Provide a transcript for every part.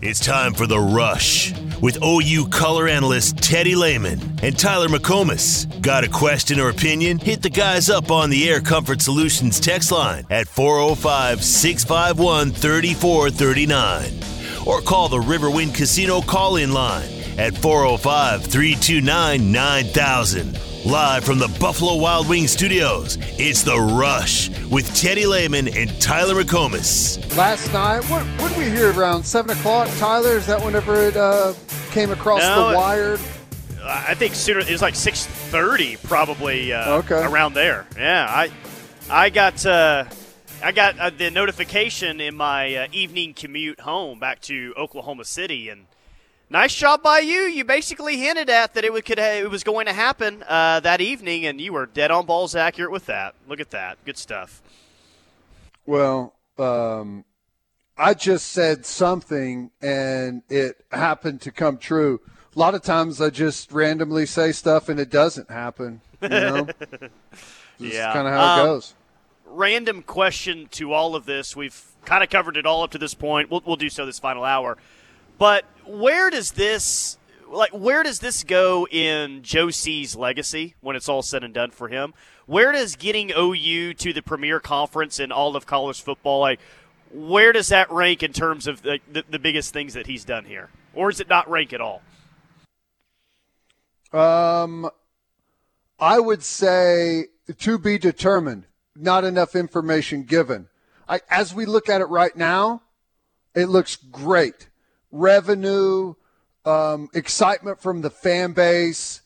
It's time for The Rush with OU color analyst Teddy Lehman and Tyler McComas. Got a question or opinion? Hit the guys up on the Air Comfort Solutions text line at 405 651 3439 or call the Riverwind Casino call in line at 405 329 9000. Live from the Buffalo Wild Wings studios, it's The Rush with Teddy Lehman and Tyler McComas. Last night, what, what did we hear around 7 o'clock, Tyler? Is that whenever it uh, came across No, the it- wire? I think sooner it was like six thirty, probably uh, Okay. around there. Yeah, I I got uh, I got uh, the notification in my uh, evening commute home back to Oklahoma City, and nice job by you. You basically hinted at that it would could it was going to happen uh, that evening, and you were dead on balls accurate with that. Look at that, good stuff. Well, um, I just said something and it happened to come true. A lot of times I just randomly say stuff and it doesn't happen. You know? Yeah. kind of how it Um, goes. random question to all of this. We've kind of covered it all up to this point. We'll, we'll do so this final hour. But where does this like where does this go in Joe C's legacy when it's all said and done for him? Where does getting OU to the premier conference in all of college football like where does that rank in terms of the, the, the biggest things that he's done here? Or is it not rank at all? Um, I would say to be determined. Not enough information given. I, as we look at it right now, it looks great. Revenue, um, excitement from the fan base.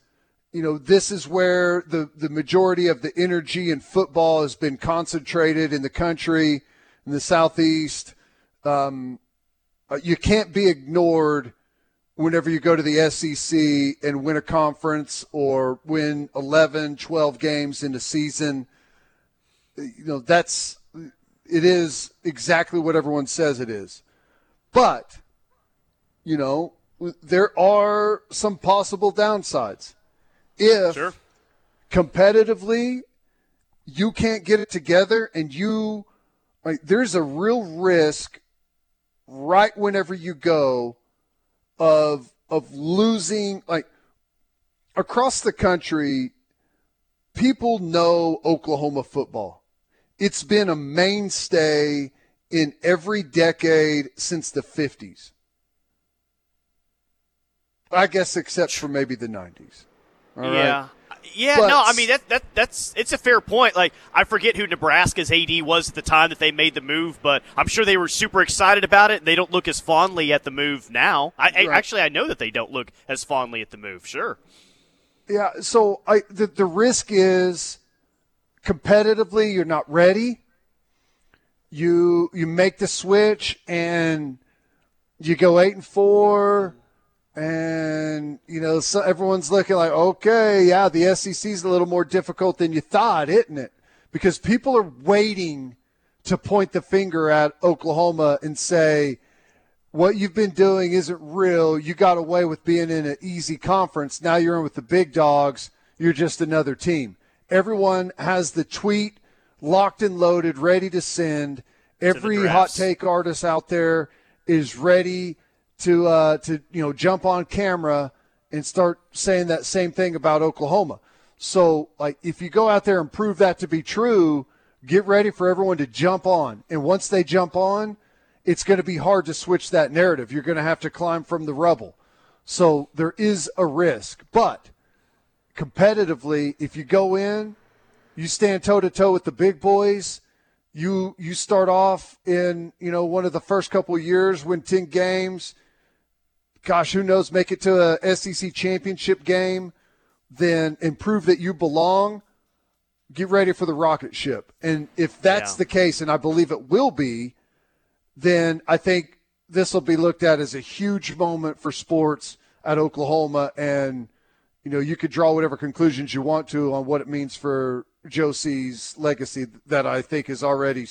You know, this is where the, the majority of the energy in football has been concentrated in the country, in the southeast. Um, uh, you can't be ignored whenever you go to the SEC and win a conference or win 11, 12 games in a season, you know, that's it is exactly what everyone says it is. But, you know, there are some possible downsides. If Sure. competitively you can't get it together and you like there's a real risk right whenever you go of of losing like across the country people know Oklahoma football. It's been a mainstay in every decade since the 50s. I guess except for maybe the 90s. All right? yeah. Yeah, But- no, I mean that that that's it's a fair point. Like I forget who Nebraska's AD was at the time that they made the move, but I'm sure they were super excited about it. They don't look as fondly at the move now. I, I actually I know that they don't look as fondly at the move. Sure. Yeah, so I the, the risk is competitively you're not ready. You you make the switch and you go 8 and 4 and you know so everyone's looking like okay, yeah, the SEC's a little more difficult than you thought, isn't it? Because people are waiting to point the finger at Oklahoma and say what you've been doing isn't real. You got away with being in an easy conference. Now you're in with the big dogs. You're just another team. Everyone has the tweet locked and loaded, ready to send. Every hot take artist out there is ready to uh, to you know jump on camera and start saying that same thing about Oklahoma. So like if you go out there and prove that to be true, get ready for everyone to jump on. And once they jump on, it's going to be hard to switch that narrative. You're going to have to climb from the rubble. So there is a risk. But competitively, if you go in, you stand toe to toe with the big boys. You you start off in you know one of the first couple years, win ten games. Gosh, who knows? Make it to a SEC championship game, then and prove that you belong. Get ready for the rocket ship. And if that's Yeah. the case, and I believe it will be, then I think this will be looked at as a huge moment for sports at Oklahoma. And, you know, you could draw whatever conclusions you want to on what it means for Joe C's legacy that I think is already,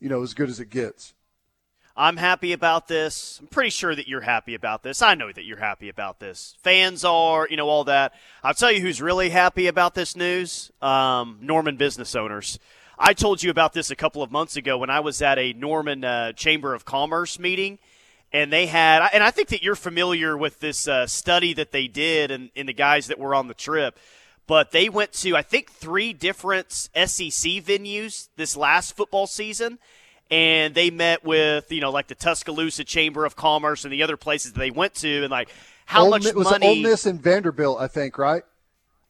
you know, as good as it gets. I'm happy about this. I'm pretty sure that you're happy about this. I know that you're happy about this. Fans are, you know, all that. I'll tell you who's really happy about this news um, Norman business owners. I told you about this a couple of months ago when I was at a Norman uh, Chamber of Commerce meeting. and they had, and I think that you're familiar with this uh, study that they did and, and the guys that were on the trip. But they went to, I think, three different SEC venues this last football season and they met with you know like the Tuscaloosa Chamber of Commerce and the other places they went to, and like how Ole, much was money? Ole Miss and Vanderbilt, I think, right?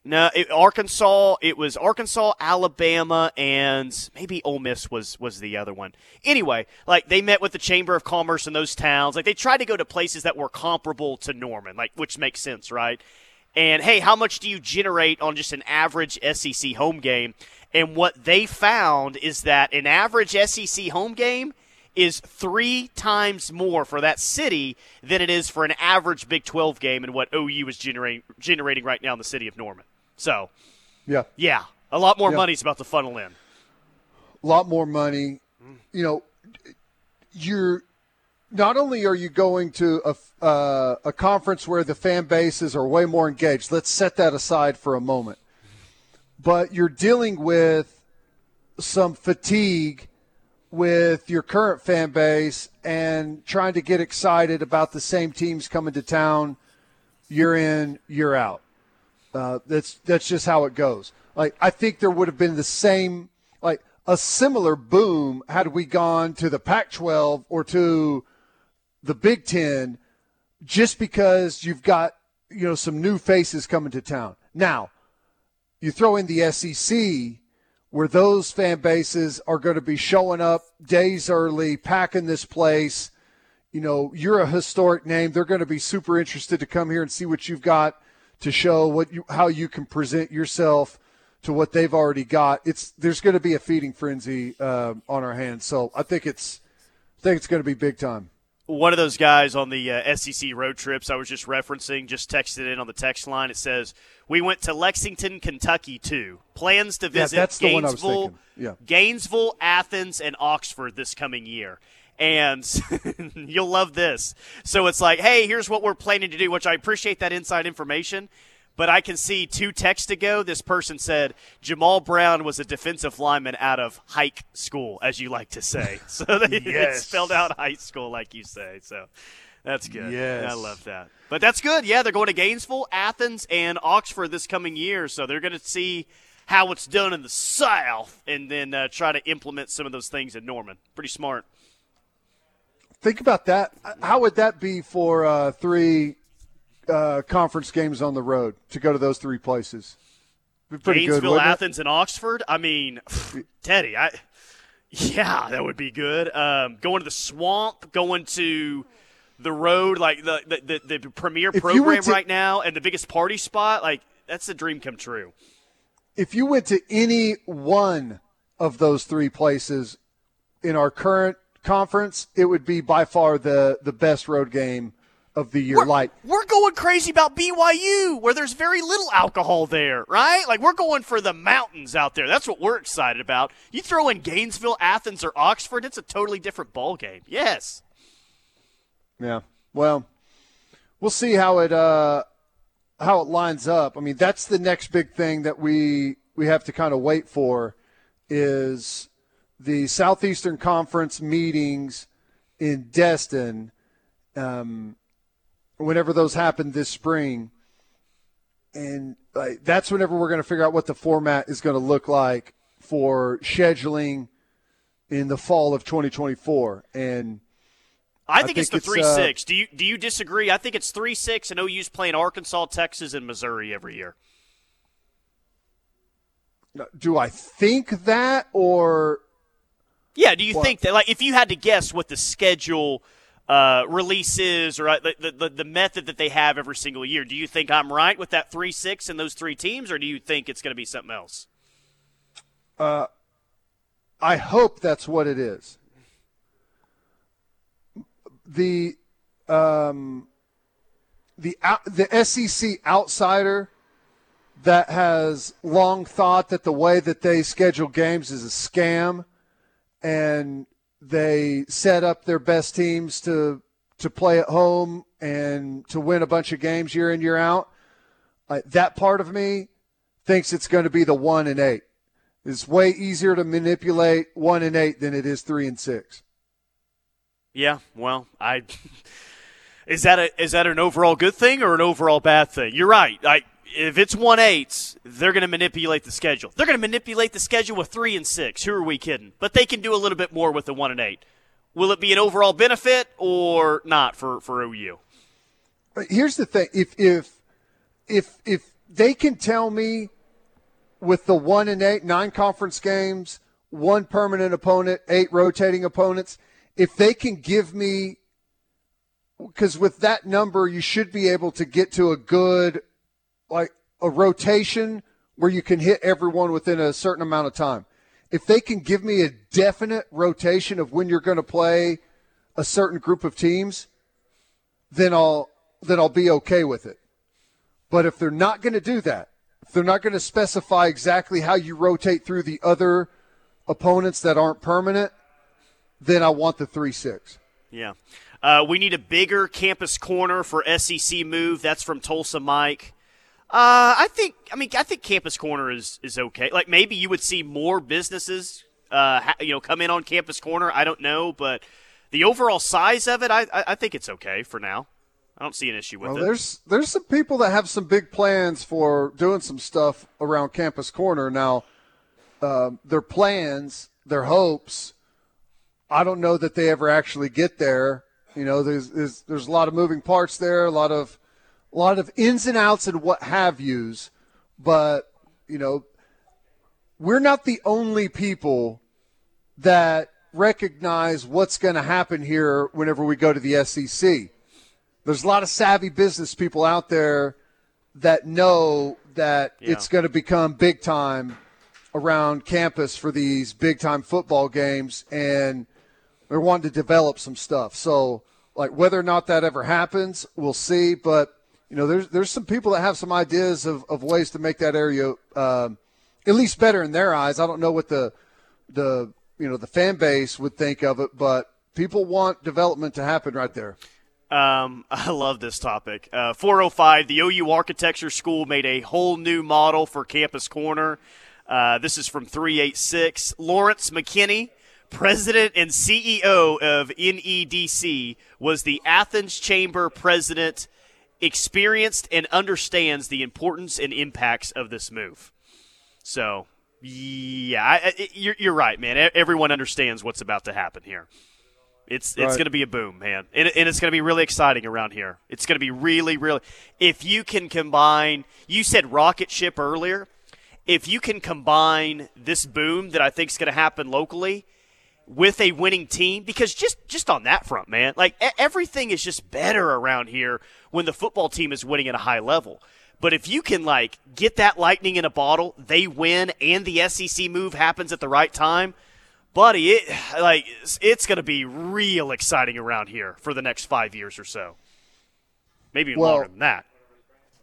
No, it, Arkansas. It was Arkansas, Alabama, and maybe Ole Miss was was the other one. Anyway, like they met with the Chamber of Commerce in those towns. Like they tried to go to places that were comparable to Norman, like which makes sense, right? And hey, how much do you generate on just an average SEC home game? And what they found is that an average SEC home game is three times more for that city than it is for an average Big 12 game and what OU is generating generating right now in the city of Norman. So, yeah, yeah, a lot more yeah. money is about to funnel in. A lot more money. You know, you're not only are you going to a, uh, a conference where the fan bases are way more engaged. Let's set that aside for a moment. But you're dealing with some fatigue with your current fan base and trying to get excited about the same teams coming to town year in, year out. Uh, that's that's just how it goes. Like I think there would have been the same, like a similar boom had we gone to the Pac-12 or to the Big Ten, just because you've got you know some new faces coming to town. Now, you throw in the SEC, where those fan bases are going to be showing up days early, packing this place. You know, you're a historic name. They're going to be super interested to come here and see what you've got to show what you how you can present yourself to what they've already got. It's there's going to be a feeding frenzy uh, on our hands. So I think it's I think it's going to be big time one of those guys on the uh, SEC road trips I was just referencing just texted in on the text line. It says we went to Lexington, Kentucky too. Plans to visit yeah, Gainesville, one I was. Yeah. Gainesville, Athens, and Oxford this coming year. And you'll love this. So it's like, hey, here's what we're planning to do, which I appreciate that inside information. But I can see two texts ago, this person said Jamal Brown was a defensive lineman out of hike school, as you like to say. So they, yes. spelled out high school, like you say. So that's good. Yes. I love that. But that's good. Yeah, they're going to Gainesville, Athens, and Oxford this coming year. So they're going to see how it's done in the South and then uh, try to implement some of those things in Norman. Pretty smart. Think about that. How would that be for uh, three uh, conference games on the road to go to those three places. Pretty Gainesville, good, Athens, and Oxford. I mean, Teddy, I yeah, that would be good. Um, going to the swamp, going to the road, like the the, the, the premier If program to- right now, and the biggest party spot. Like that's a dream come true. If you went to any one of those three places in our current conference, it would be by far the the best road game of the year. We're, Like we're going crazy about BYU, where there's very little alcohol there, right? Like we're going for the mountains out there. That's what we're excited about. You throw in Gainesville, Athens, or Oxford, it's a totally different ball game. Yes. Yeah. Well, we'll see how it uh, how it lines up. I mean, that's the next big thing that we we have to kind of wait for is the Southeastern Conference meetings in Destin. Um, whenever those happen this spring, and like, that's whenever we're going to figure out what the format is going to look like for scheduling in the fall of 2024. And I think, it's think the it's, three uh, six. Do you do you disagree? I think it's three six, and OU's playing Arkansas, Texas, and Missouri every year. do I think that or Yeah. Do you Well- think that, like, if you had to guess what the schedule uh, release is, or uh, the, the the method that they have every single year, do you think I'm right with that three six and those three teams, or do you think it's going to be something else? Uh, I hope that's what it is. The um, the the SEC outsider that has long thought that the way that they schedule games is a scam, and they set up their best teams to to play at home and to win a bunch of games year in year out. Uh, that part of me thinks it's going to be the one and eight. It's way easier to manipulate one and eight than it is three and six. Yeah, well, I is that a is that an overall good thing or an overall bad thing? You're right. I if it's one eight, they're going to manipulate the schedule. They're going to manipulate the schedule with three and six. Who are we kidding? But they can do a little bit more with the one and eight. Will it be an overall benefit or not for for OU? Here's the thing: if if if if they can tell me with the one and eight, nine conference games, one permanent opponent, eight rotating opponents, if they can give me because with that number you should be able to get to a good like a rotation where you can hit everyone within a certain amount of time. If they can give me a definite rotation of when you're going to play a certain group of teams, then I'll then I'll be okay with it. But if they're not going to do that, if they're not going to specify exactly how you rotate through the other opponents that aren't permanent, then I want the 3 6. Yeah. Uh, we need a bigger campus corner for SEC move. That's from Tulsa Mike. Uh, I think. I mean, I think Campus Corner is is okay. Like maybe you would see more businesses, uh, ha- you know, come in on Campus Corner. I don't know, but the overall size of it, I I think it's okay for now. I don't see an issue with well, it. There's there's some people that have some big plans for doing some stuff around Campus Corner now. Um, their plans, their hopes. I don't know that they ever actually get there. You know, there's there's, there's a lot of moving parts there, a lot of a lot of ins and outs and what have yous. But you know, we're not the only people that recognize what's going to happen here whenever we go to the SEC. There's a lot of savvy business people out there that know that yeah. it's going to become big time around campus for these big time football games and they're wanting to develop some stuff. So, like whether or not that ever happens, we'll see. But you know, there's there's some people that have some ideas of, of ways to make that area uh, at least better in their eyes. I don't know what the the you know the fan base would think of it, but people want development to happen right there. Um, I love this topic. Uh, 405, the OU Architecture School made a whole new model for Campus Corner. Uh, this is from 386. Lawrence McKinney president and CEO of NEDC, was the Athens Chamber president, experienced and understands the importance and impacts of this move. So, yeah, I, you're, you're right, man. Everyone understands what's about to happen here. It's it's going to be a boom, man, and, and it's going to be really exciting around here. It's going to be really, really. If you can combine, you said rocket ship earlier. If you can combine this boom that I think is going to happen locally with a winning team because just just on that front, man, like everything is just better around here when the football team is winning at a high level. But if you can like get that lightning in a bottle, they win and the SEC move happens at the right time, buddy, it like it's, going to be real exciting around here for the next 5 years or so. Maybe well, longer than that.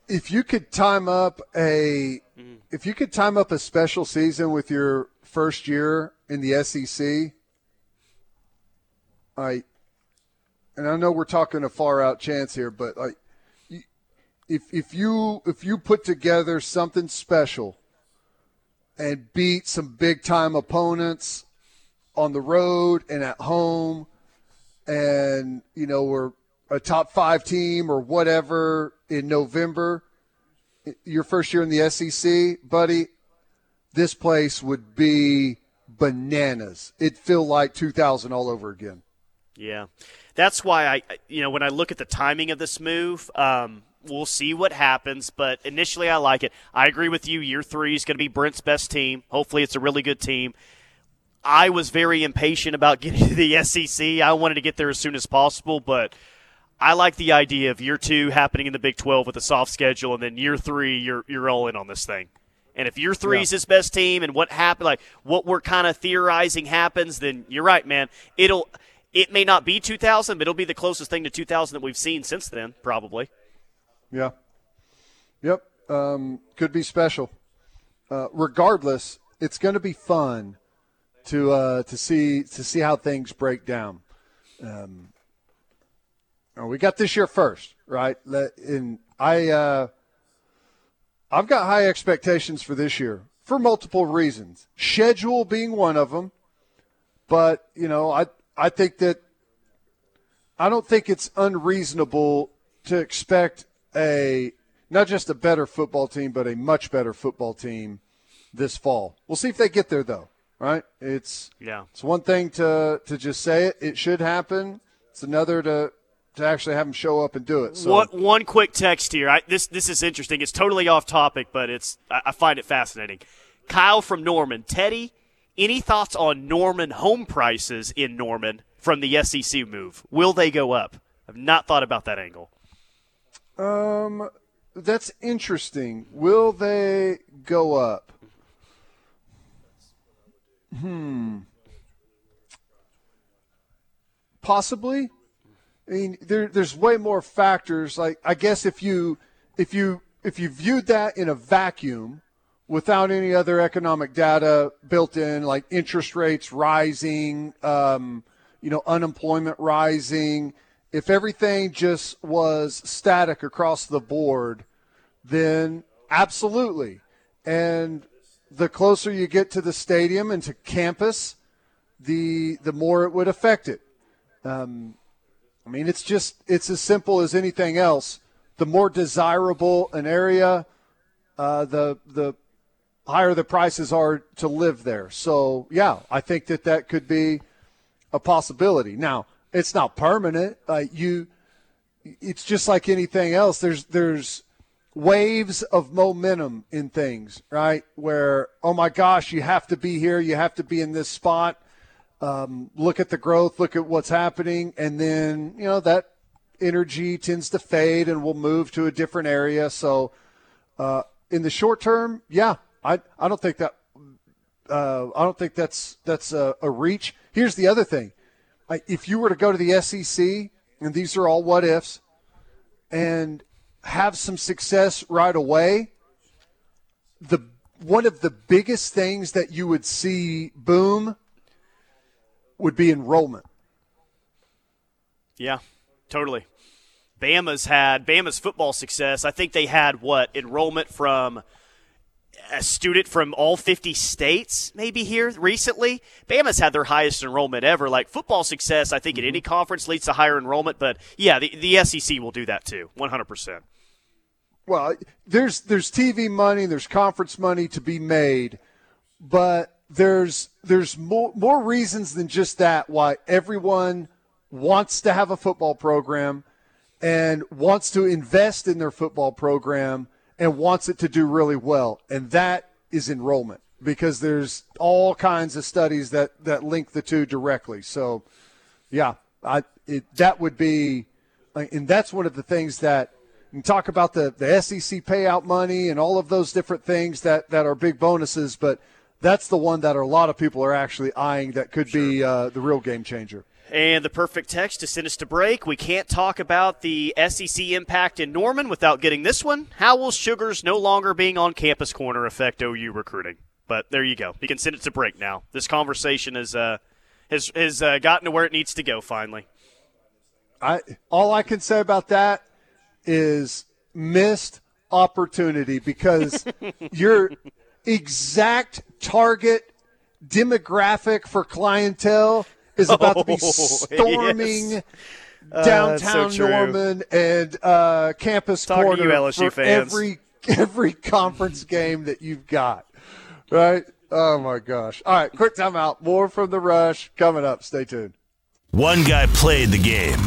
If you could time up a mm. if you could time up a special season with your first year in the SEC, I, and I know we're talking a far out chance here, but like, if if you if you put together something special and beat some big time opponents on the road and at home, and you know we're a top five team or whatever in November, your first year in the SEC, buddy, this place would be bananas. It'd feel like 2000 all over again. Yeah, that's why I, you know, when I look at the timing of this move, um, we'll see what happens. But initially, I like it. I agree with you. Year three is going to be Brent's best team. Hopefully, it's a really good team. I was very impatient about getting to the SEC. I wanted to get there as soon as possible, but I like the idea of year two happening in the Big 12 with a soft schedule, and then year three, you're you're all in on this thing. And if year three yeah. is his best team, and what happened, like what we're kind of theorizing happens, then you're right, man. It'll it may not be 2000, but it'll be the closest thing to 2000 that we've seen since then, probably. Yeah. Yep. Um, could be special. Uh, regardless, it's going to be fun to uh, to see to see how things break down. Um, we got this year first, right? And I uh, I've got high expectations for this year for multiple reasons. Schedule being one of them, but you know I I think that I don't think it's unreasonable to expect a not just a better football team, but a much better football team this fall. We'll see if they get there, though. Right? It's yeah. It's one thing to to just say it; it should happen. It's another to to actually have them show up and do it. So one, one quick text here. I, this this is interesting. It's totally off topic, but it's I, I find it fascinating. Kyle from Norman, Teddy. Any thoughts on Norman home prices in Norman from the SEC move? Will they go up? I've not thought about that angle. Um, that's interesting. Will they go up? Hmm. Possibly. I mean, there, there's way more factors. Like, I guess if you, if you, if you viewed that in a vacuum, without any other economic data built in, like interest rates rising, um, you know, unemployment rising, if everything just was static across the board, then absolutely. And the closer you get to the stadium and to campus, the the more it would affect it. Um, I mean, it's just it's as simple as anything else. The more desirable an area, uh, the the higher the prices are to live there. So yeah, I think that that could be a possibility. Now, it's not permanent. Uh, you, it's just like anything else. There's there's waves of momentum in things, right? Where oh my gosh, you have to be here, you have to be in this spot. Um, look at the growth, look at what's happening, and then you know that energy tends to fade, and we'll move to a different area. So, uh, in the short term, yeah, I I don't think that uh, I don't think that's that's a, a reach. Here's the other thing if you were to go to the SEC, and these are all what ifs, and have some success right away, the one of the biggest things that you would see boom would be enrollment. Yeah, totally. Bama's had Bama's football success. I think they had what enrollment from a student from all 50 states maybe here recently. Bama's had their highest enrollment ever. Like football success, I think, in any mm-hmm. conference leads to higher enrollment. But yeah, the, the SEC will do that too, 100%. Well, there's there's TV money, there's conference money to be made, but there's there's more more reasons than just that why everyone wants to have a football program and wants to invest in their football program and wants it to do really well, and that is enrollment because there's all kinds of studies that that link the two directly. So, yeah, I it, that would be, and that's one of the things that you talk about the the SEC payout money and all of those different things that that are big bonuses, but that's the one that a lot of people are actually eyeing that could sure. be uh, the real game changer. And the perfect text to send us to break. We can't talk about the SEC impact in Norman without getting this one. How will Sugars no longer being on campus corner affect OU recruiting? But there you go. You can send it to break now. This conversation is uh, has has uh, gotten to where it needs to go finally. I all I can say about that is missed opportunity because your exact target demographic for clientele is about to be oh, storming yes. Uh, downtown uh, so Norman and uh, campus Talking corner you, LSU for fans. every every conference game that you've got. Right? Oh my gosh! All right, quick timeout. More from the rush coming up. Stay tuned. One guy played the game,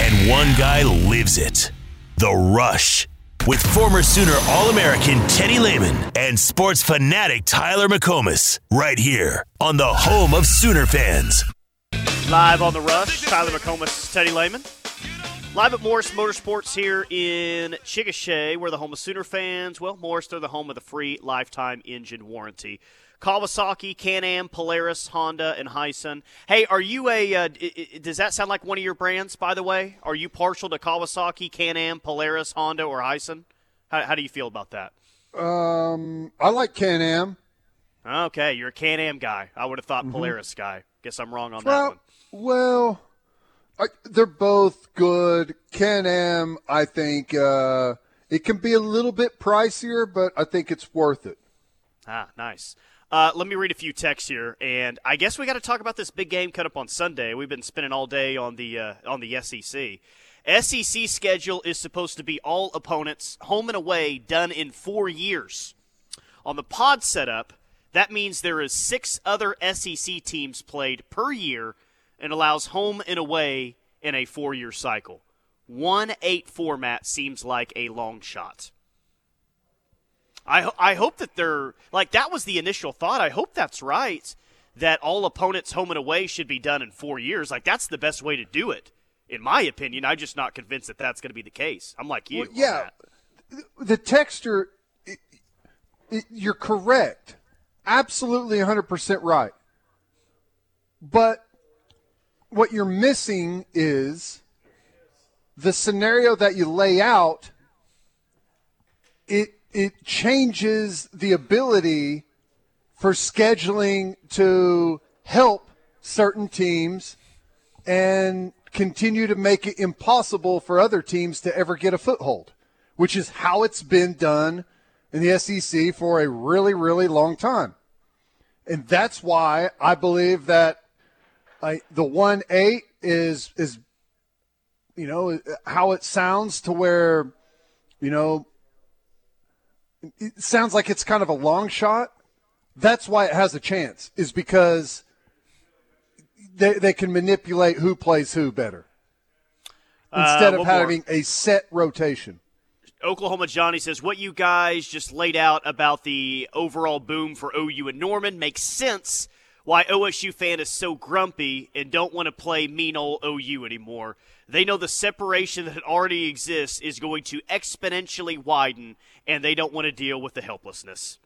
and one guy lives it. The Rush with former Sooner All American Teddy Lehman and sports fanatic Tyler McComas, right here on the home of Sooner fans. Live on the Rush, Tyler McComas, Teddy Lehman. Live at Morris Motorsports here in Chickasha, where the home of Sooner fans. Well, Morris, they're the home of the free lifetime engine warranty. Kawasaki, Can-Am, Polaris, Honda, and Hisun. Hey, are you a? Uh, does that sound like one of your brands? By the way, are you partial to Kawasaki, Can-Am, Polaris, Honda, or Hisun? How, how do you feel about that? Um, I like Can-Am. Okay, you're a Can-Am guy. I would have thought mm-hmm. Polaris guy. Guess I'm wrong on well, that one. Well, I, they're both good. Can-Am, I think uh, it can be a little bit pricier, but I think it's worth it. Ah, nice. Uh, let me read a few texts here, and I guess we got to talk about this big game cut up on Sunday. We've been spending all day on the uh, on the SEC. SEC schedule is supposed to be all opponents home and away done in four years. On the pod setup, that means there is six other SEC teams played per year and allows home and away in a four-year cycle. One eight format seems like a long shot. I I hope that they're like that was the initial thought. I hope that's right. That all opponents home and away should be done in four years. Like that's the best way to do it, in my opinion. I'm just not convinced that that's going to be the case. I'm like you. Well, yeah, the texture. It, it, you're correct. Absolutely 100% right. But what you're missing is the scenario that you lay out. It it changes the ability for scheduling to help certain teams and continue to make it impossible for other teams to ever get a foothold, which is how it's been done in the SEC for a really, really long time. And that's why I believe that I, the 1 8 is, is, you know, how it sounds to where, you know, it sounds like it's kind of a long shot. That's why it has a chance, is because they, they can manipulate who plays who better instead uh, of having more. a set rotation. Oklahoma Johnny says, What you guys just laid out about the overall boom for OU and Norman makes sense why OSU fan is so grumpy and don't want to play mean old OU anymore. They know the separation that already exists is going to exponentially widen, and they don't want to deal with the helplessness.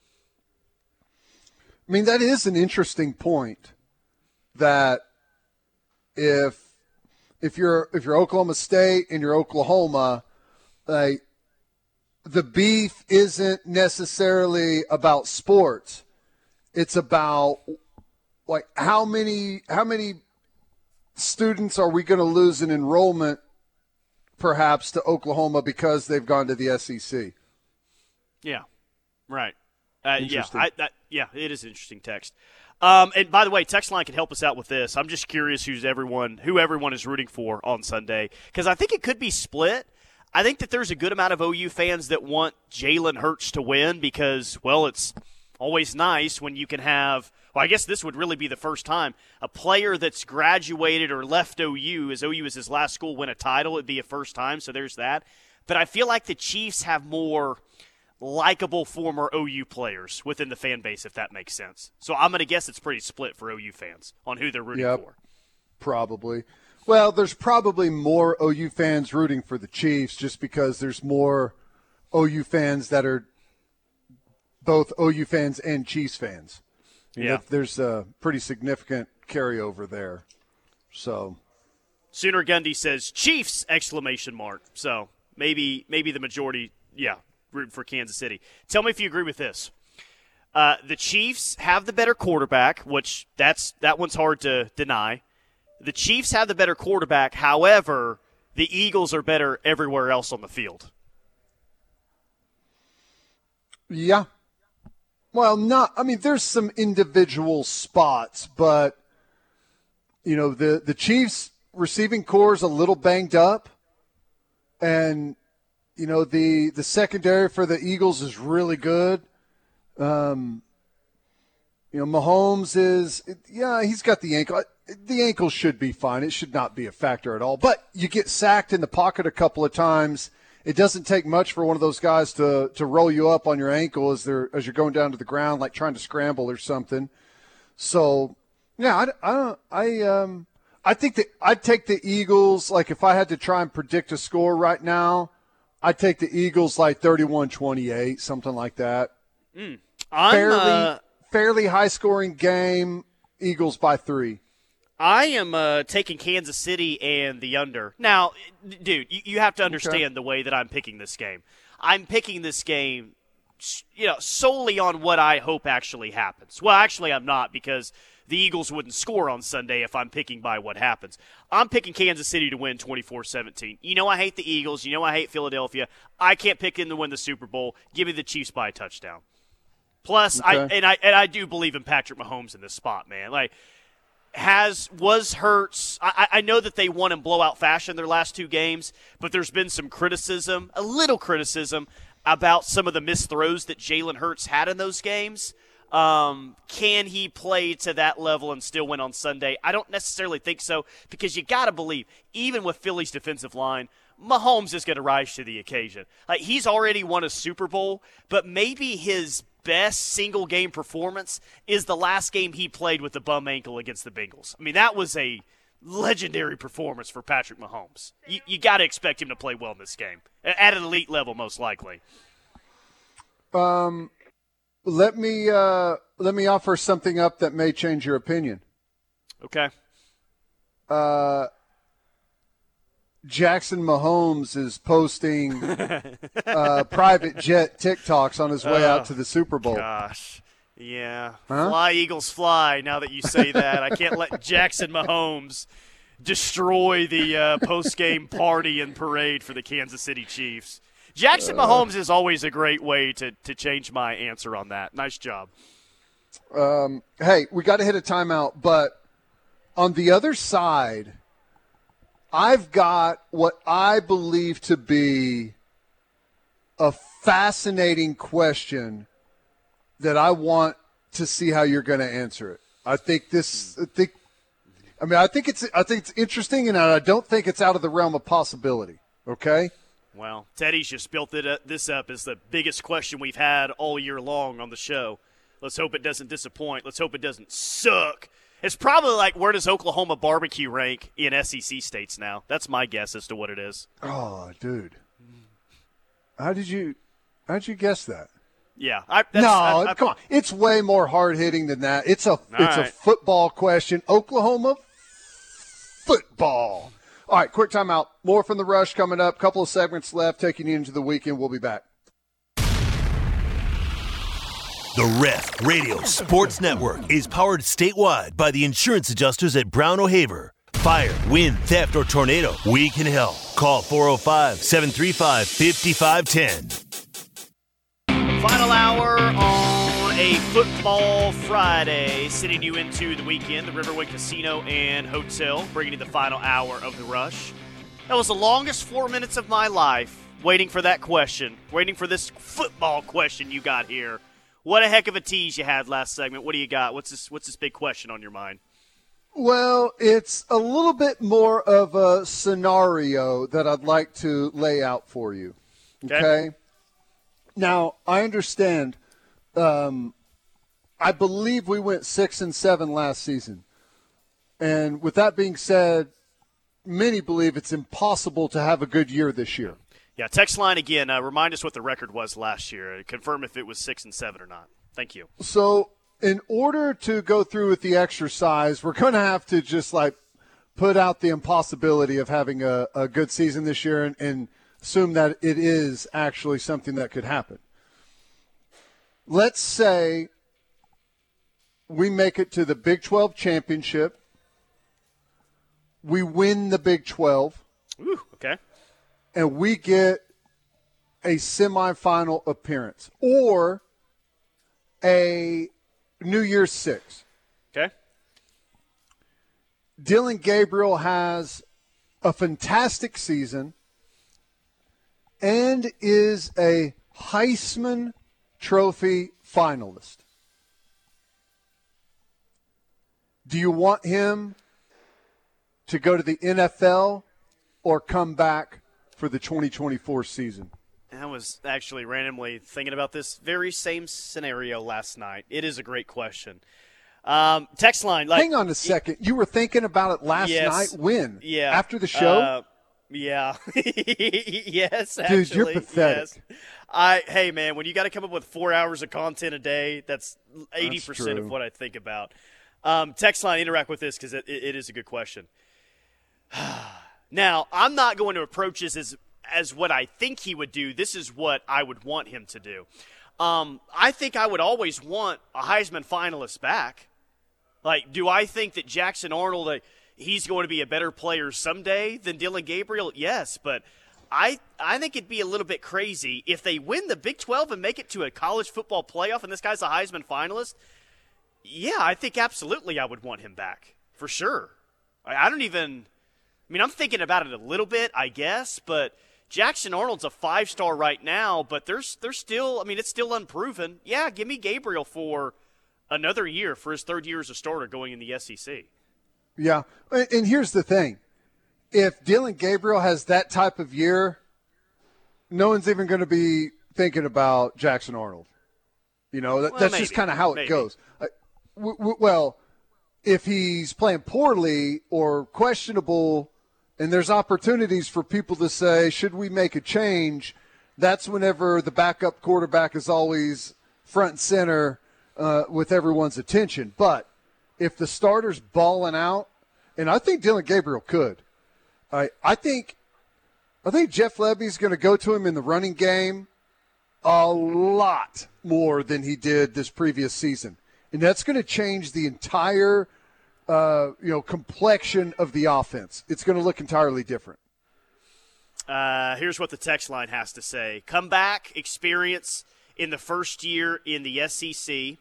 I mean, that is an interesting point. That if if you're if you're Oklahoma State and you're Oklahoma, like the beef isn't necessarily about sports. It's about like how many how many students are we going to lose in enrollment perhaps to Oklahoma because they've gone to the SEC? Yeah. Right. Uh, yeah, I, that, yeah, it is interesting text. Um, and by the way, text line can help us out with this. I'm just curious who's everyone, who everyone is rooting for on Sunday, because I think it could be split. I think that there's a good amount of OU fans that want Jalen Hurts to win because, well, it's always nice when you can have. Well, I guess this would really be the first time a player that's graduated or left OU, as OU is his last school, win a title. It'd be a first time, so there's that. But I feel like the Chiefs have more likable former OU players within the fan base, if that makes sense. So I'm going to guess it's pretty split for OU fans on who they're rooting yep, for. Probably. Well, there's probably more OU fans rooting for the Chiefs just because there's more OU fans that are both OU fans and Chiefs fans. You yeah. Know, there's a pretty significant carryover there. So Sooner Gundy says Chiefs exclamation mark. So maybe maybe the majority, yeah, rooting for Kansas City. Tell me if you agree with this. Uh, the Chiefs have the better quarterback, which that's that one's hard to deny. The Chiefs have the better quarterback. However, the Eagles are better everywhere else on the field. Yeah. Well, not. I mean, there's some individual spots, but you know the the Chiefs receiving corps is a little banged up, and you know the the secondary for the Eagles is really good. Um, you know, Mahomes is yeah, he's got the ankle the ankle should be fine. It should not be a factor at all. But you get sacked in the pocket a couple of times. It doesn't take much for one of those guys to, to roll you up on your ankle as they're as you're going down to the ground, like trying to scramble or something. So, yeah, I, I don't. I um, I think that I'd take the Eagles. Like if I had to try and predict a score right now, I'd take the Eagles like 31-28, something like that. Mm. fairly, uh... fairly high scoring game. Eagles by three. I am uh, taking Kansas City and the under. Now, dude, you, you have to understand okay. the way that I'm picking this game. I'm picking this game, you know, solely on what I hope actually happens. Well, actually, I'm not because the Eagles wouldn't score on Sunday if I'm picking by what happens. I'm picking Kansas City to win 24 17. You know, I hate the Eagles. You know, I hate Philadelphia. I can't pick them to win the Super Bowl. Give me the Chiefs by a touchdown. Plus, okay. I and I and I do believe in Patrick Mahomes in this spot, man. Like has was Hurts. I, I know that they won in blowout fashion their last two games, but there's been some criticism, a little criticism about some of the missed throws that Jalen Hurts had in those games. Um, can he play to that level and still win on Sunday? I don't necessarily think so because you got to believe, even with Philly's defensive line, Mahomes is going to rise to the occasion. Like he's already won a Super Bowl, but maybe his best single game performance is the last game he played with the bum ankle against the Bengals. I mean, that was a legendary performance for Patrick Mahomes. You, you got to expect him to play well in this game at an elite level, most likely. Um, let me uh, let me offer something up that may change your opinion. Okay. Uh, Jackson Mahomes is posting uh, private jet TikToks on his way oh, out to the Super Bowl. Gosh. Yeah. Huh? Fly, Eagles, fly. Now that you say that, I can't let Jackson Mahomes destroy the uh, post game party and parade for the Kansas City Chiefs. Jackson uh, Mahomes is always a great way to, to change my answer on that. Nice job. Um, hey, we got to hit a timeout, but on the other side, I've got what I believe to be a fascinating question that I want to see how you're going to answer it. I think this. I think. I mean, I think it's. I think it's interesting, and I don't think it's out of the realm of possibility. Okay. Well, Teddy's just built it, uh, this up as the biggest question we've had all year long on the show. Let's hope it doesn't disappoint. Let's hope it doesn't suck. It's probably like where does Oklahoma barbecue rank in SEC states now? That's my guess as to what it is. Oh, dude. How did you how did you guess that? Yeah, I, no, I, I, come on. It's way more hard hitting than that. It's a it's right. a football question. Oklahoma football. All right, quick timeout. More from the rush coming up. Couple of segments left, taking you into the weekend. We'll be back. The Ref Radio Sports Network is powered statewide by the insurance adjusters at Brown O'Haver. Fire, wind, theft, or tornado, we can help. Call 405 735 5510. Final hour on a football Friday, sending you into the weekend, the Riverwind Casino and Hotel, bringing you the final hour of the rush. That was the longest four minutes of my life waiting for that question, waiting for this football question you got here. What a heck of a tease you had last segment. What do you got? What's this? What's this big question on your mind? Well, it's a little bit more of a scenario that I'd like to lay out for you. Okay. okay? Now, I understand. Um, I believe we went six and seven last season. And with that being said, many believe it's impossible to have a good year this year. Yeah, text line again. Uh, remind us what the record was last year. Confirm if it was six and seven or not. Thank you. So, in order to go through with the exercise, we're going to have to just like put out the impossibility of having a, a good season this year and, and assume that it is actually something that could happen. Let's say we make it to the Big 12 championship. We win the Big 12. Ooh, okay and we get a semifinal appearance or a New Year's Six. Okay. Dillon Gabriel has a fantastic season and is a Heisman Trophy finalist. Do you want him to go to the NFL or come back for the 2024 season? I was actually randomly thinking about this very same scenario last night. It is a great question. Um, text line. Like, Hang on a second. You were thinking about it last yes, night. When? Yeah. After the show. Uh, yeah. yes. Dude, actually, you're pathetic. Yes. I hey man, when you got to come up with four hours of content a day, that's eighty percent of what I think about. Um, text line. Interact with this because it, it, it is a good question. Now, I'm not going to approach this as as what I think he would do. This is what I would want him to do. Um, I think I would always want a Heisman finalist back. Like, do I think that Jackson Arnold, uh, he's going to be a better player someday than Dillon Gabriel? Yes, but I I think it'd be a little bit crazy if they win the Big 12 and make it to a college football playoff, and this guy's a Heisman finalist. Yeah, I think absolutely I would want him back for sure. I, I don't even. I mean, I'm thinking about it a little bit, I guess, but Jackson Arnold's a five star right now, but there's there's still. I mean, it's still unproven. Yeah, give me Gabriel for another year for his third year as a starter going in the SEC. Yeah, and here's the thing if Dillon Gabriel has that type of year, no one's even going to be thinking about Jackson Arnold. You know, that, well, that's maybe. just kind of how it maybe. goes. Uh, w- w- well, if he's playing poorly or questionable, and there's opportunities for people to say, should we make a change? That's whenever the backup quarterback is always front and center uh, with everyone's attention. But if the starter's balling out, and I think Dillon Gabriel could. I I think I think Jeff Lebby's going to go to him in the running game a lot more than he did this previous season, and that's going to change the entire uh, you know complexion of the offense. It's going to look entirely different. Uh, here's what the text line has to say: Come back, experience in the first year in the SEC.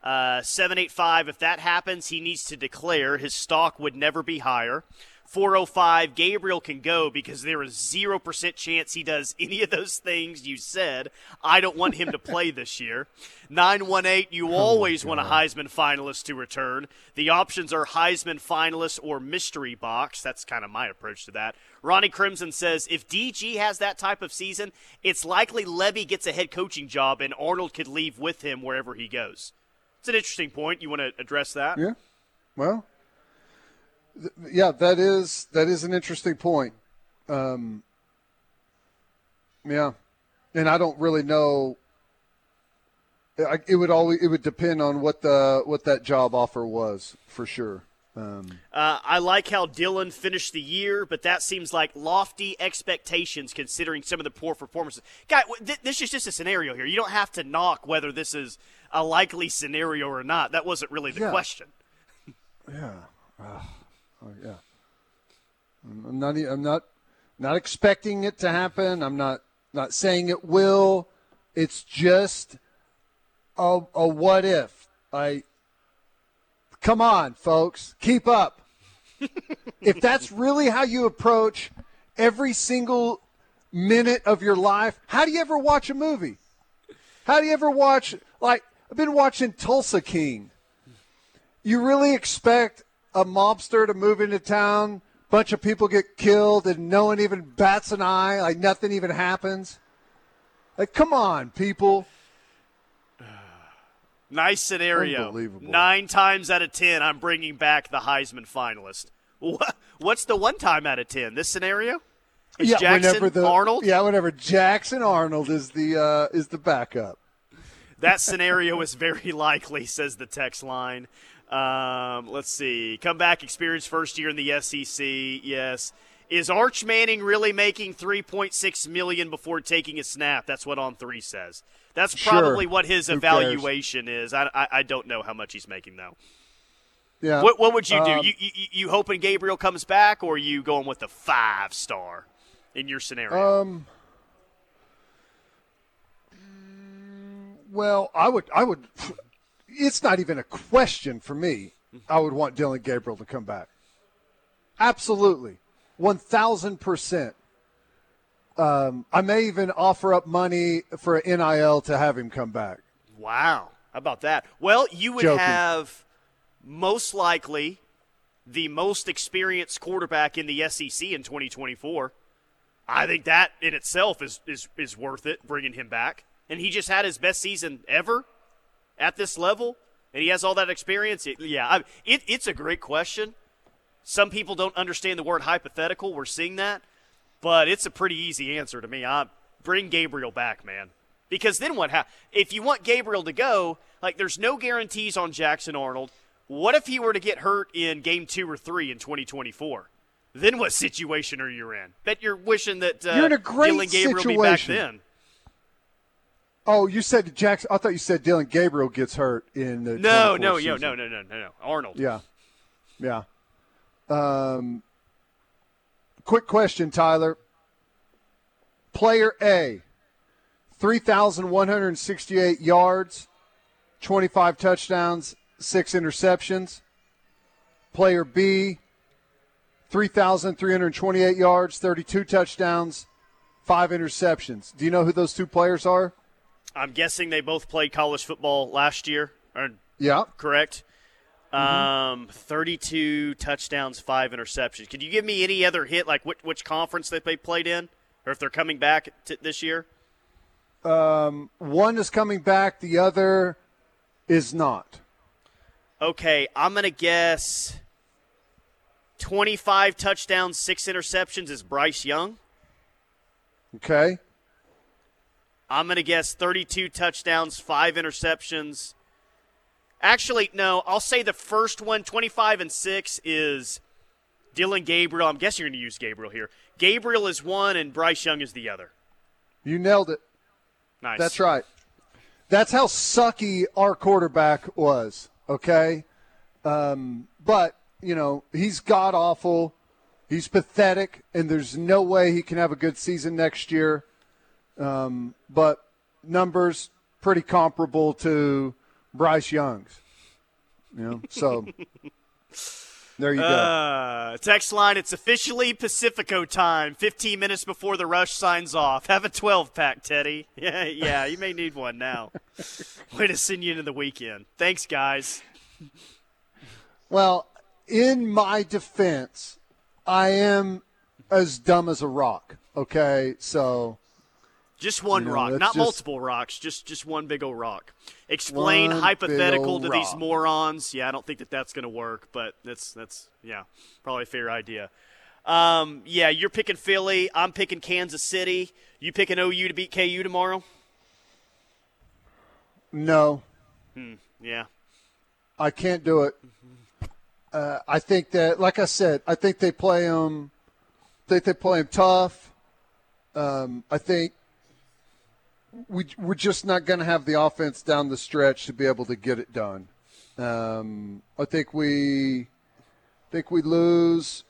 Uh, 785, if that happens, he needs to declare his stock would never be higher. 405, Gabriel can go because there is 0% chance he does any of those things you said. I don't want him to play this year. 918, you oh, always oh want a Heisman finalist to return. The options are Heisman finalist or mystery box. That's kind of my approach to that. Ronnie Crimson says if DG has that type of season, it's likely Lebby gets a head coaching job and Arnold could leave with him wherever he goes. It's an interesting point. You want to address that? Yeah. Well, yeah, that is that is an interesting point. Um, yeah, and I don't really know. It would always it would depend on what the what that job offer was for sure. Um, uh, I like how Dillon finished the year, but that seems like lofty expectations considering some of the poor performances. Guy, th- this is just a scenario here. You don't have to knock whether this is a likely scenario or not. That wasn't really the yeah. question. Yeah. Uh. Oh, yeah. I'm not. I'm not. Not expecting it to happen. I'm not. Not saying it will. It's just a, a what if. I. Come on, folks. Keep up. if that's really how you approach every single minute of your life, how do you ever watch a movie? How do you ever watch like I've been watching Tulsa King. You really expect a mobster to move into town, bunch of people get killed, and no one even bats an eye, like nothing even happens. Like, come on, people. Nice scenario. Nine times out of ten, I'm bringing back the Heisman finalist. What's the one time out of ten? This scenario? Is yeah, Jackson whenever the, Arnold? Yeah, whenever Jackson Arnold is the uh, is the backup. That scenario is very likely, says the text line. Um, let's see. Comeback experience first year in the SEC. Yes. Is Arch Manning really making 3.6 million before taking a snap? That's what on three says. That's probably sure. what his evaluation is. I, I, I don't know how much he's making though. Yeah. What what would you do? Um, you, you you hoping Gabriel comes back, or you going with the five star in your scenario? Um. Well, I would I would it's not even a question for me. I would want Dillon Gabriel to come back. Absolutely. 1,000%. Um, I may even offer up money for an NIL to have him come back. Wow. How about that? Well, you would Joking. have most likely the most experienced quarterback in the SEC in 2024. I think that in itself is, is, is worth it, bringing him back. And he just had his best season ever at this level and he has all that experience, it, yeah, I, it, it's a great question. Some people don't understand the word hypothetical. We're seeing that, but it's a pretty easy answer to me. I bring Gabriel back, man. Because then what happens? If you want Gabriel to go, like there's no guarantees on Jackson Arnold. What if he were to get hurt in game two or three in 2024? Then what situation are you in? Bet you're wishing that uh, you're in a great Dillon Gabriel situation. be back then. Oh, you said Jackson. I thought you said Dillon Gabriel gets hurt in the. No, no, yo, no, no, no, no, no. Arnold. Yeah, yeah. Um, quick question, Tyler. Player A, 3,168 yards, 25 touchdowns, six interceptions. Player B, 3,328 yards, 32 touchdowns, five interceptions. Do you know who those two players are? I'm guessing they both played college football last year. Or, yeah. Correct? Mm-hmm. Um, 32 touchdowns, five interceptions. Could you give me any other hit, like which, which conference that they played in, or if they're coming back t- this year? Um, one is coming back, the other is not. Okay, I'm going to guess 25 touchdowns, six interceptions is Bryce Young. Okay. I'm going to guess 32 touchdowns, five interceptions. Actually, no, I'll say the first one, 25 and 6, is Dillon Gabriel. I'm guessing you're going to use Gabriel here. Gabriel is one, and Bryce Young is the other. You nailed it. Nice. That's right. That's how sucky our quarterback was, okay? Um, but, you know, he's god awful. He's pathetic, and there's no way he can have a good season next year. Um, but numbers pretty comparable to Bryce Young's. You know, so there you go. Uh, text line, it's officially Pacifico time. 15 minutes before the rush signs off. Have a 12 pack, Teddy. Yeah, yeah, you may need one now. Way to send you into the weekend. Thanks, guys. Well, in my defense, I am as dumb as a rock. Okay, so just one you know, rock, not just, multiple rocks. Just just one big old rock. Explain hypothetical to rock. these morons. Yeah, I don't think that that's going to work, but that's that's yeah, probably a fair idea. Um, yeah, you're picking Philly. I'm picking Kansas City. You picking OU to beat KU tomorrow? No. Hmm, yeah. I can't do it. Uh, I think that, like I said, I think they play them. Think they play them tough. Um, I think we, we're just not going to have the offense down the stretch to be able to get it done. Um, I think we think we lose.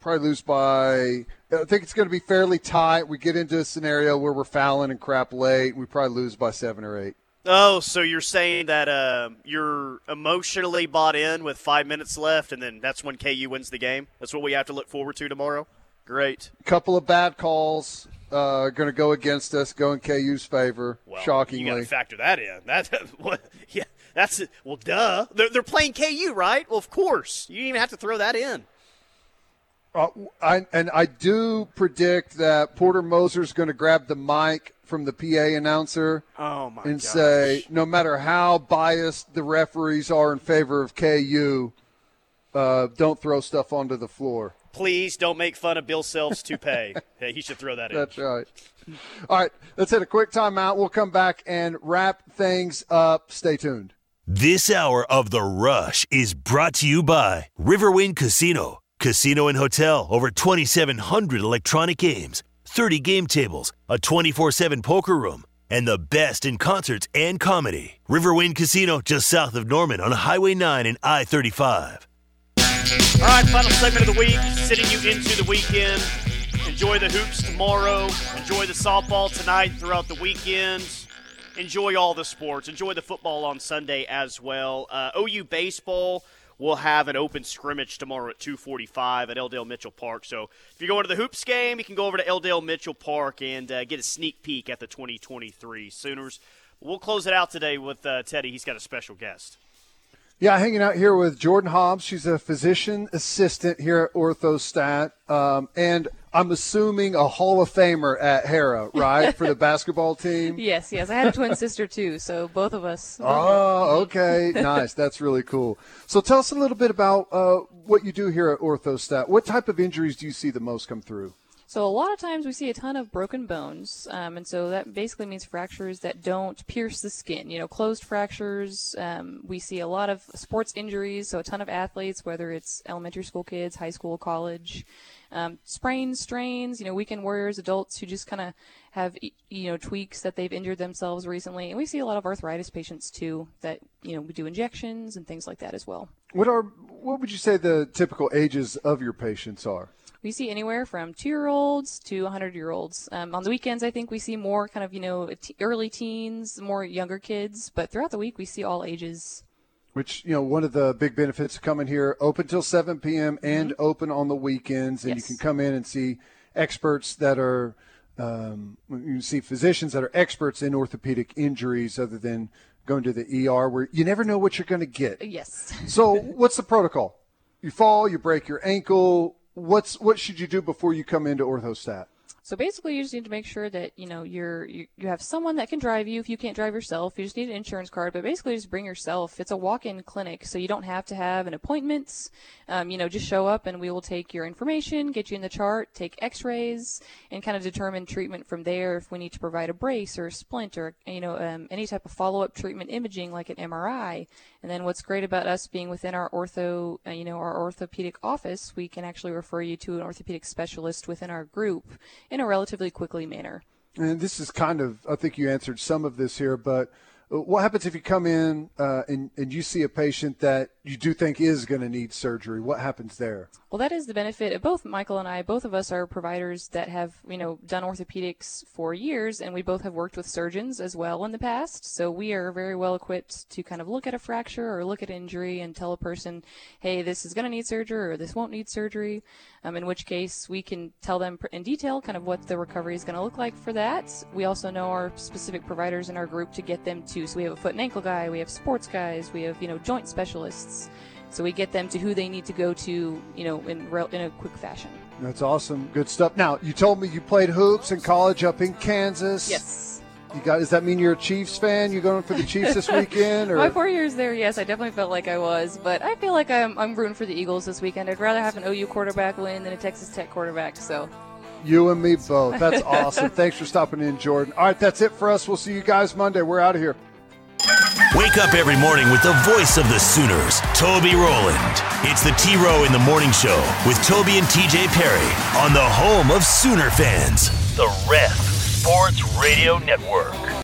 Probably lose by. I think it's going to be fairly tight. We get into a scenario where we're fouling and crap late. We probably lose by seven or eight. Oh, so you're saying that uh, you're emotionally bought in with five minutes left, and then that's when KU wins the game? That's what we have to look forward to tomorrow? Great. A couple of bad calls uh, going to go against us, go in KU's favor. Well, shockingly, you got to factor that in. That what, yeah, that's well, duh. They're, they're playing KU, right? Well, of course. You didn't even have to throw that in. Uh, I, and I do predict that Porter Moser's going to grab the mic from the PA announcer oh and gosh. say, no matter how biased the referees are in favor of KU, uh, don't throw stuff onto the floor. Please don't make fun of Bill Self's toupee. hey, he should throw that in. That's right. All right, let's hit a quick timeout. We'll come back and wrap things up. Stay tuned. This hour of The Rush is brought to you by Riverwind Casino. Casino and hotel, over 2,700 electronic games, 30 game tables, a 24 7 poker room, and the best in concerts and comedy. Riverwind Casino, just south of Norman on Highway 9 and I 35. All right, final segment of the week, sitting you into the weekend. Enjoy the hoops tomorrow. Enjoy the softball tonight throughout the weekend. Enjoy all the sports. Enjoy the football on Sunday as well. Uh, OU baseball will have an open scrimmage tomorrow at 2:45 at L. Mitchell Park. So if you're going to the hoops game, you can go over to L. Mitchell Park and uh, get a sneak peek at the 2023 Sooners. We'll close it out today with uh, Teddy. He's got a special guest. Yeah, hanging out here with Jordan Hobbs. She's a physician assistant here at Orthostat, um, and I'm assuming a Hall of Famer at Harrah, right, for the basketball team? Yes, yes. I had a twin sister too, so both of us. Oh, okay, nice. That's really cool. So tell us a little bit about uh, what you do here at Orthostat. What type of injuries do you see the most come through? So a lot of times we see a ton of broken bones, um, and so that basically means fractures that don't pierce the skin. You know, closed fractures. Um, we see a lot of sports injuries, so a ton of athletes, whether it's elementary school kids, high school, college, um, sprains, strains. You know, weekend warriors, adults who just kind of have you know tweaks that they've injured themselves recently, and we see a lot of arthritis patients too that you know we do injections and things like that as well. What are what would you say the typical ages of your patients are? We see anywhere from two year olds to 100 year olds. Um, on the weekends, I think we see more kind of, you know, t- early teens, more younger kids, but throughout the week, we see all ages. Which, you know, one of the big benefits of coming here, open till 7 p.m. and Mm-hmm. open on the weekends. And you can come in and see experts that are, um, you see physicians that are experts in orthopedic injuries other than going to the ER where you never know what you're going to get. Yes. So, what's the protocol? You fall, you break your ankle. What's what should you do before you come into orthostat? So basically, you just need to make sure that you know you're you, you have someone that can drive you if you can't drive yourself. You just need an insurance card, but basically just bring yourself. It's a walk-in clinic, so you don't have to have an appointment. Um, you know, just show up and we will take your information, get you in the chart, take X-rays, and kind of determine treatment from there. If we need to provide a brace or a splint or you know um, any type of follow-up treatment imaging like an MRI. And then what's great about us being within our ortho, uh, you know, our orthopedic office, we can actually refer you to an orthopedic specialist within our group in a relatively quickly manner. And this is kind of, I think you answered some of this here, but what happens if you come in uh, and, and you see a patient that you do think is going to need surgery? What happens there? Well, that is the benefit of both Michael and I. Both of us are providers that have, you know, done orthopedics for years, and we both have worked with surgeons as well in the past. So we are very well equipped to kind of look at a fracture or look at injury and tell a person, hey, this is going to need surgery or this won't need surgery. Um, in which case, we can tell them in detail kind of what the recovery is going to look like for that. We also know our specific providers in our group to get them to. So we have a foot and ankle guy, we have sports guys, we have, you know, joint specialists. So we get them to who they need to go to, you know, in rel- in a quick fashion. That's awesome. Good stuff. Now, you told me you played hoops in college up in Kansas. Yes. You got? Does that mean you're a Chiefs fan? You're going for the Chiefs this weekend? Or My four years there, yes, I definitely felt like I was, but I feel like I'm, I'm rooting for the Eagles this weekend. I'd rather have an OU quarterback win than a Texas Tech quarterback. So you and me both. That's awesome. Thanks for stopping in, Jordan. All right, that's it for us. We'll see you guys Monday. We're out of here. Wake up every morning with the voice of the Sooners, Toby Rowland. It's the T Row in the Morning Show with Toby and TJ Perry on the home of Sooner fans, the Ref Sports Radio Network.